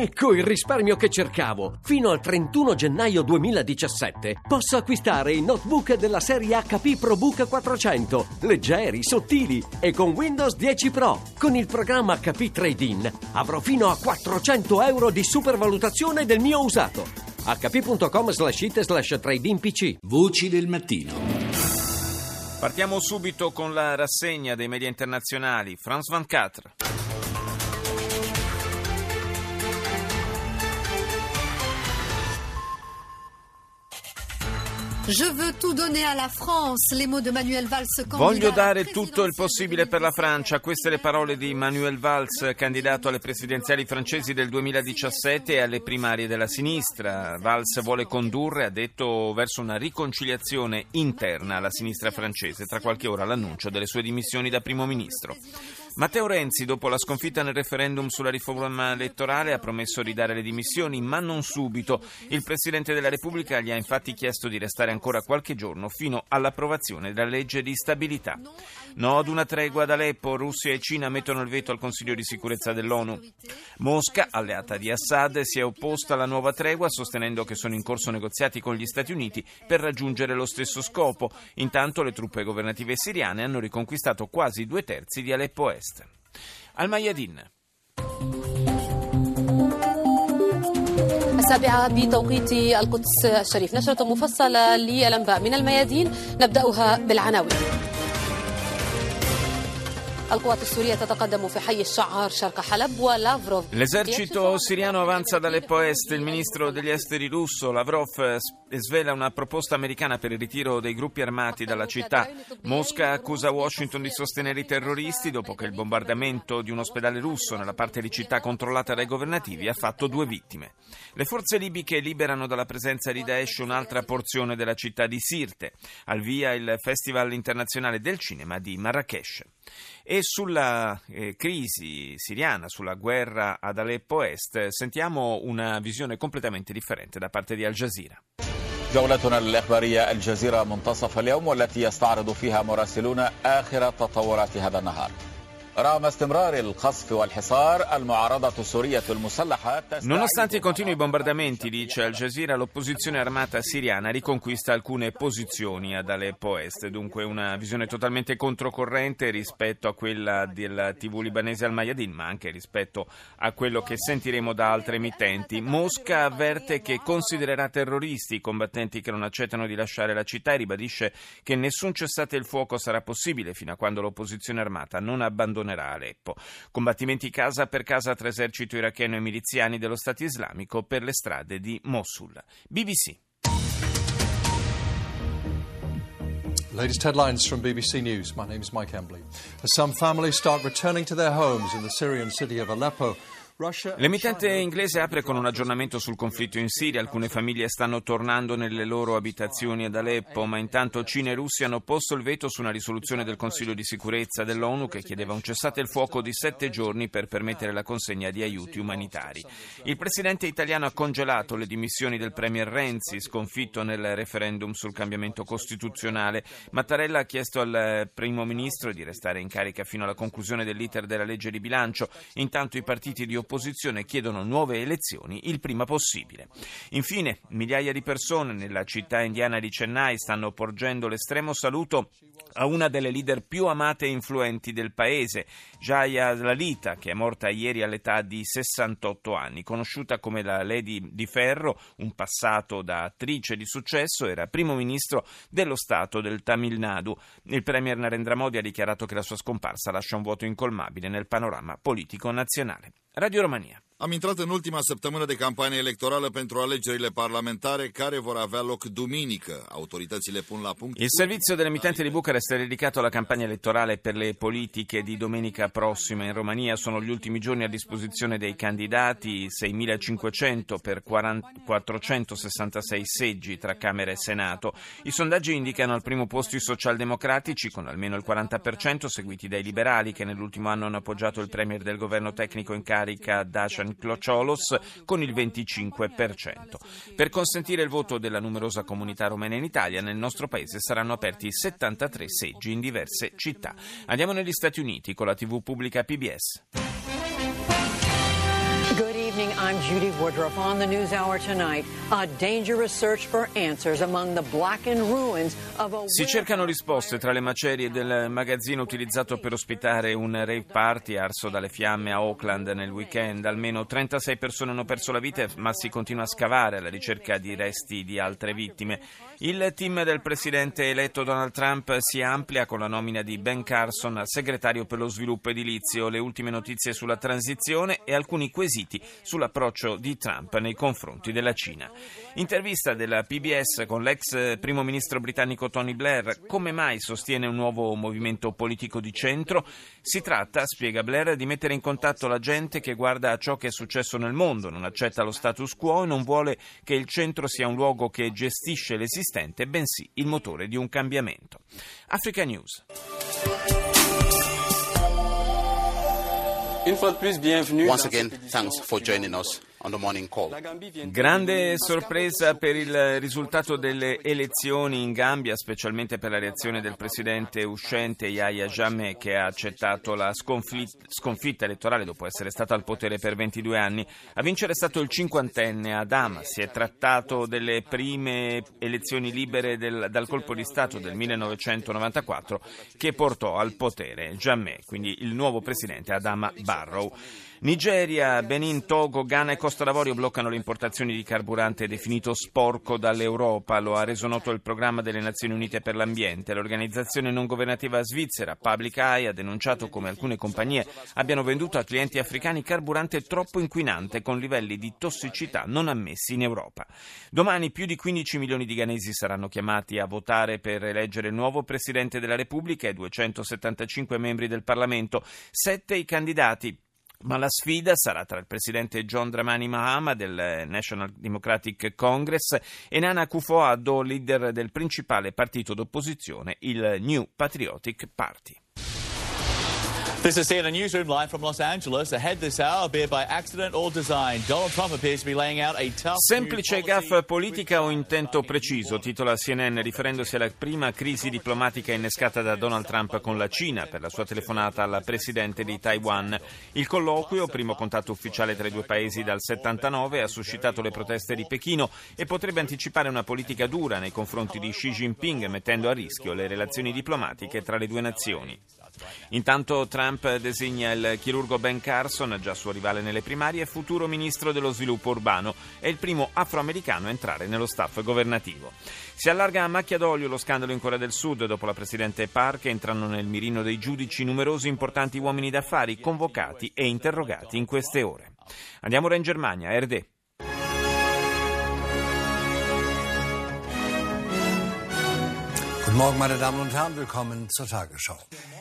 Ecco il risparmio che cercavo! Fino al 31 gennaio 2017 posso acquistare i notebook della serie HP ProBook 400, leggeri, sottili e con Windows 10 Pro. Con il programma HP Trade-in avrò fino a 400 euro di supervalutazione del mio usato. hp.com slash it slash trade pc Voci del mattino. Partiamo subito con la rassegna dei media internazionali. France 24. Voglio dare tutto il possibile per la Francia. Queste le parole di Manuel Valls, candidato alle presidenziali francesi del 2017 e alle primarie della sinistra. Valls vuole condurre, ha detto, verso una riconciliazione interna alla sinistra francese. Tra qualche ora l'annuncio delle sue dimissioni da primo ministro. Matteo Renzi, dopo la sconfitta nel referendum sulla riforma elettorale, ha promesso di dare le dimissioni, ma non subito. Il Presidente della Repubblica gli ha infatti chiesto di restare ancora qualche giorno fino all'approvazione della legge di stabilità. No ad una tregua ad Aleppo, Russia e Cina mettono il veto al Consiglio di sicurezza dell'ONU. Mosca, alleata di Assad, si è opposta alla nuova tregua, sostenendo che sono in corso negoziati con gli Stati Uniti per raggiungere lo stesso scopo. Intanto le truppe governative siriane hanno riconquistato quasi due terzi di Aleppo Est. Al-Mayadin. السابعة بتوقيت القدس الشريف. نشرة مفصلة للأنباء من الميادين. نبدأها بالعناوين. L'esercito siriano avanza dall'Aleppo Est. Il ministro degli esteri russo Lavrov svela una proposta americana per il ritiro dei gruppi armati dalla città. Mosca accusa Washington di sostenere i terroristi dopo che il bombardamento di un ospedale russo nella parte di città controllata dai governativi ha fatto due vittime. Le forze libiche liberano dalla presenza di Daesh un'altra porzione della città di Sirte. Al via il Festival internazionale del cinema di Marrakesh. E sulla eh, crisi siriana, sulla guerra ad Aleppo Est, sentiamo una visione completamente differente da parte di Al Jazeera. جولتنا الإخبارية الجزيرة منتصف اليوم والتي يستعرض فيها مراسلون آخر تطورات هذا النهار Nonostante i continui bombardamenti, dice Al Jazeera, l'opposizione armata siriana riconquista alcune posizioni ad Aleppo Est, dunque una visione totalmente controcorrente rispetto a quella del TV libanese Al Mayadin, ma anche rispetto a quello che sentiremo da altre emittenti. Mosca avverte che considererà terroristi i combattenti che non accettano di lasciare la città e ribadisce che nessun cessate il fuoco sarà possibile fino a quando l'opposizione armata non abbandonerà tornerà a Aleppo. Combattimenti casa per casa tra esercito iracheno e miliziani dello Stato islamico per le strade di Mosul. BBC. Latest headlines from BBC News. My name is Mike Embley. As some families start returning to their homes in the Syrian city of Aleppo, L'emittente inglese apre con un aggiornamento sul conflitto in Siria. Alcune famiglie stanno tornando nelle loro abitazioni ad Aleppo, ma intanto Cina e Russia hanno posto il veto su una risoluzione del Consiglio di sicurezza dell'ONU che chiedeva un cessate il fuoco di sette giorni per permettere la consegna di aiuti umanitari. Il presidente italiano ha congelato le dimissioni del premier Renzi, sconfitto nel referendum sul cambiamento costituzionale. Mattarella ha chiesto al primo ministro di restare in carica fino alla conclusione dell'iter della legge di bilancio. Intanto i partiti di opposizione opposizione chiedono nuove elezioni il prima possibile. Infine, migliaia di persone nella città indiana di Chennai stanno porgendo l'estremo saluto a una delle leader più amate e influenti del paese, Jaya Lalita, che è morta ieri all'età di 68 anni. Conosciuta come la Lady di Ferro, un passato da attrice di successo, era primo ministro dello Stato del Tamil Nadu. Il premier Narendra Modi ha dichiarato che la sua scomparsa lascia un vuoto incolmabile nel panorama politico nazionale. Radio Romania. Am intrat în ultima săptămână de campanie electorală pentru alegerile parlamentare care vor avea loc duminică. Autoritățile pun la punct... Il servizio dell'emittente di Bucarest è dedicato alla campagna elettorale per le politiche di domenica prossima. In Romania sono gli ultimi giorni a disposizione dei candidati, 6.500 per 40, 466 seggi tra Camera e Senato. I sondaggi indicano al primo posto i socialdemocratici con almeno il 40%, seguiti dai liberali che nell'ultimo anno hanno appoggiato il premier del governo tecnico in carica Dacian Clociolos con il 25%. Per consentire il voto della numerosa comunità romena in Italia, nel nostro paese saranno aperti 73 seggi in diverse città. Andiamo negli Stati Uniti con la TV pubblica PBS. I'm Judy Woodruff on the News Hour tonight. A dangerous search for answers among the blackened ruins of a Si cercano risposte tra le macerie del magazzino utilizzato per ospitare un rave party arso dalle fiamme a Auckland nel weekend. Almeno 36 persone hanno perso la vita, ma si continua a scavare alla ricerca di resti di altre vittime. Il team del presidente eletto Donald Trump si amplia con la nomina di Ben Carson segretario per lo sviluppo edilizio, le ultime notizie sulla transizione e alcuni quesiti sull'approccio di Trump nei confronti della Cina. Intervista della PBS con l'ex primo ministro britannico Tony Blair. Come mai sostiene un nuovo movimento politico di centro? Si tratta, spiega Blair, di mettere in contatto la gente che guarda a ciò che è successo nel mondo, non accetta lo status quo e non vuole che il centro sia un luogo che gestisce l'esistente, bensì il motore di un cambiamento. Africa News. Once again, thanks for joining us Grande sorpresa per il risultato delle elezioni in Gambia, specialmente per la reazione del presidente uscente Yahya Jammeh che ha accettato la sconfitta, sconfitta elettorale dopo essere stato al potere per 22 anni. A vincere è stato il cinquantenne Adama. Si è trattato delle prime elezioni libere del, dal colpo di Stato del 1994 che portò al potere Jammeh, quindi il nuovo presidente Adama Barrow. Nigeria, Benin, Togo, Ghana e Costa d'Avorio bloccano le importazioni di carburante definito sporco dall'Europa. Lo ha reso noto il programma delle Nazioni Unite per l'Ambiente. L'organizzazione non governativa svizzera Public Eye ha denunciato come alcune compagnie abbiano venduto a clienti africani carburante troppo inquinante con livelli di tossicità non ammessi in Europa. Domani più di 15 milioni di ghanesi saranno chiamati a votare per eleggere il nuovo Presidente della Repubblica e 275 membri del Parlamento. Sette i candidati ma la sfida sarà tra il presidente John Dramani Mahama del National Democratic Congress e Nana Akufo-Addo, leader del principale partito d'opposizione, il New Patriotic Party. This is CNN Newsroom live from Los Angeles. Ahead this hour, be it by accident or design, Donald Trump appears to be laying out a tough. Semplice gaffa politica o intento preciso, titola CNN riferendosi alla prima crisi diplomatica innescata da Donald Trump con la Cina per la sua telefonata alla presidente di Taiwan. Il colloquio, primo contatto ufficiale tra i due paesi dal 79, ha suscitato le proteste di Pechino e potrebbe anticipare una politica dura nei confronti di Xi Jinping, mettendo a rischio le relazioni diplomatiche tra le due nazioni. Intanto Trump designa il chirurgo Ben Carson, già suo rivale nelle primarie, futuro ministro dello sviluppo urbano. È il primo afroamericano a entrare nello staff governativo. Si allarga a macchia d'olio lo scandalo in Corea del Sud dopo la presidente Park. Entrano nel mirino dei giudici numerosi importanti uomini d'affari convocati e interrogati in queste ore. Andiamo ora in Germania, RD. Morgen, meine Damen und Herren. Willkommen zur Tagesschau.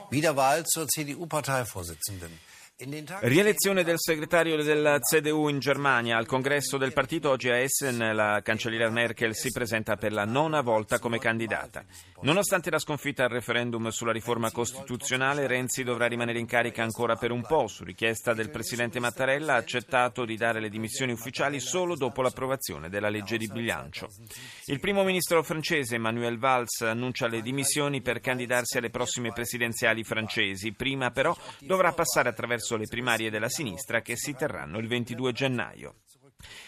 Wiederwahl zur CDU-Parteivorsitzenden. Rielezione del segretario della CDU in Germania. Al congresso del partito oggi a Essen la cancelliera Merkel si presenta per la nona volta come candidata. Nonostante la sconfitta al referendum sulla riforma costituzionale, Renzi dovrà rimanere in carica ancora per un po'. Su richiesta del presidente Mattarella ha accettato di dare le dimissioni ufficiali solo dopo l'approvazione della legge di bilancio. Il primo ministro francese Emmanuel Valls annuncia le dimissioni per candidarsi alle prossime presidenziali francesi. Prima però dovrà passare attraverso le primarie della sinistra che si terranno il 22 gennaio.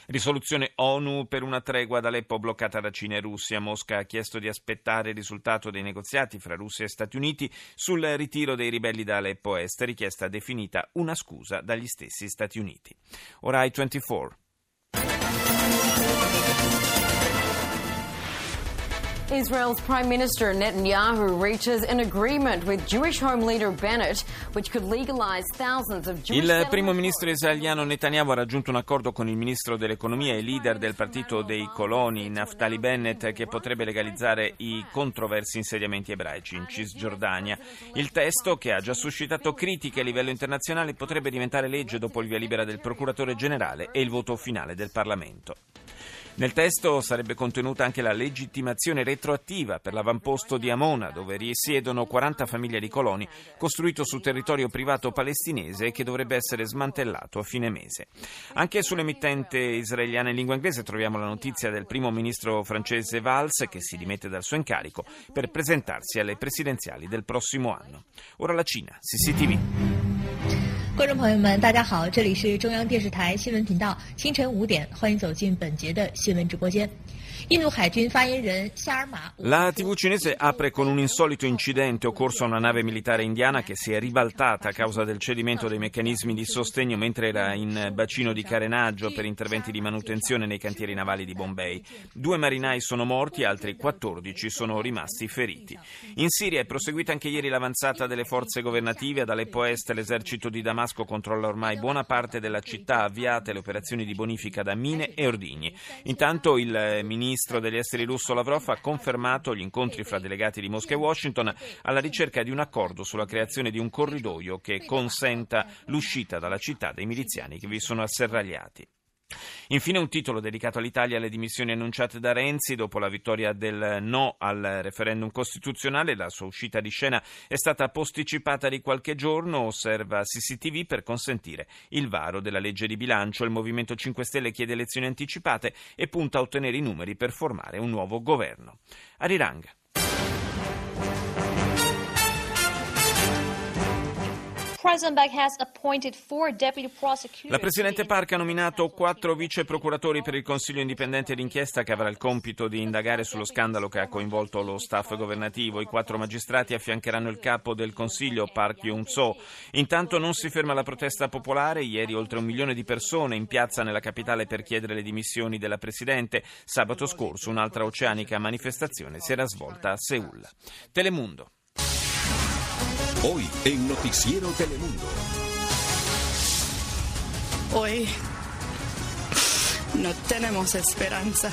Risoluzione ONU per una tregua ad Aleppo bloccata da Cina e Russia. Mosca ha chiesto di aspettare il risultato dei negoziati fra Russia e Stati Uniti sul ritiro dei ribelli da Aleppo Est, richiesta definita una scusa dagli stessi Stati Uniti. Ora i 24. Israel's Prime Minister Netanyahu reaches an agreement with Jewish home leader Bennett, which could legalize thousands of Jewish Il primo ministro israeliano Netanyahu ha raggiunto un accordo con il ministro dell'economia e leader del partito dei coloni Naftali Bennett che potrebbe legalizzare i controversi insediamenti ebraici in Cisgiordania. Il testo, che ha già suscitato critiche a livello internazionale, potrebbe diventare legge dopo il via libera del procuratore generale e il voto finale del Parlamento. Nel testo sarebbe contenuta anche la legittimazione retroattiva per l'avamposto di Amona, dove risiedono 40 famiglie di coloni, costruito su territorio privato palestinese e che dovrebbe essere smantellato a fine mese. Anche sull'emittente israeliana in lingua inglese troviamo la notizia del primo ministro francese Valls che si dimette dal suo incarico per presentarsi alle presidenziali del prossimo anno. Ora la Cina, CCTV. 观众朋友们，大家好，这里是中央电视台新闻频道，清晨五点，欢迎走进本节的新闻直播间。La TV cinese apre con un insolito incidente occorso a una nave militare indiana che si è ribaltata a causa del cedimento dei meccanismi di sostegno mentre era in bacino di carenaggio per interventi di manutenzione nei cantieri navali di Bombay. Due marinai sono morti, altri 14 sono rimasti feriti. In Siria è proseguita anche ieri l'avanzata delle forze governative. Ad Aleppo Est l'esercito di Damasco controlla ormai buona parte della città, avviate le operazioni di bonifica da mine e ordigni. Intanto il ministro ministro degli esteri russo Lavrov ha confermato gli incontri fra delegati di Mosca e Washington alla ricerca di un accordo sulla creazione di un corridoio che consenta l'uscita dalla città dei miliziani che vi sono asserragliati. Infine un titolo dedicato all'Italia alle dimissioni annunciate da Renzi dopo la vittoria del no al referendum costituzionale. La sua uscita di scena è stata posticipata di qualche giorno, osserva CCTV, per consentire il varo della legge di bilancio. Il Movimento 5 Stelle chiede elezioni anticipate e punta a ottenere i numeri per formare un nuovo governo. Arirang. La Presidente Park ha nominato quattro vice procuratori per il Consiglio indipendente d'inchiesta che avrà il compito di indagare sullo scandalo che ha coinvolto lo staff governativo. I quattro magistrati affiancheranno il capo del Consiglio, Park Yun-so. Intanto non si ferma la protesta popolare. Ieri oltre un milione di persone in piazza nella capitale per chiedere le dimissioni della Presidente. Sabato scorso un'altra oceanica manifestazione si era svolta a Seul. Telemundo. Hoy en Noticiero Telemundo. Hoy no tenemos esperanza.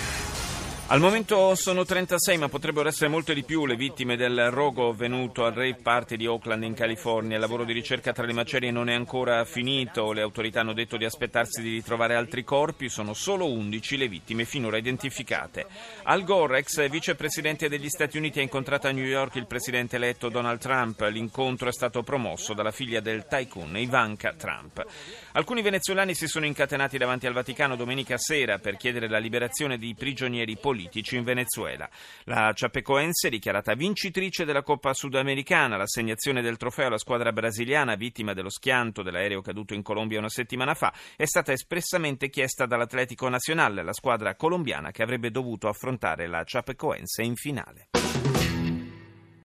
Al momento sono 36, ma potrebbero essere molte di più le vittime del rogo avvenuto al rave party di Oakland in California. Il lavoro di ricerca tra le macerie non è ancora finito. Le autorità hanno detto di aspettarsi di ritrovare altri corpi. Sono solo 11 le vittime finora identificate. Al Gore, ex vicepresidente degli Stati Uniti, ha incontrato a New York il presidente eletto Donald Trump. L'incontro è stato promosso dalla figlia del tycoon Ivanka Trump. Alcuni venezuelani si sono incatenati davanti al Vaticano domenica sera per chiedere la liberazione di prigionieri politici politici in Venezuela. La Chapecoense, dichiarata vincitrice della Coppa Sudamericana, l'assegnazione del trofeo alla squadra brasiliana vittima dello schianto dell'aereo caduto in Colombia una settimana fa, è stata espressamente chiesta dall'Atletico Nazionale, la squadra colombiana che avrebbe dovuto affrontare la Chapecoense in finale.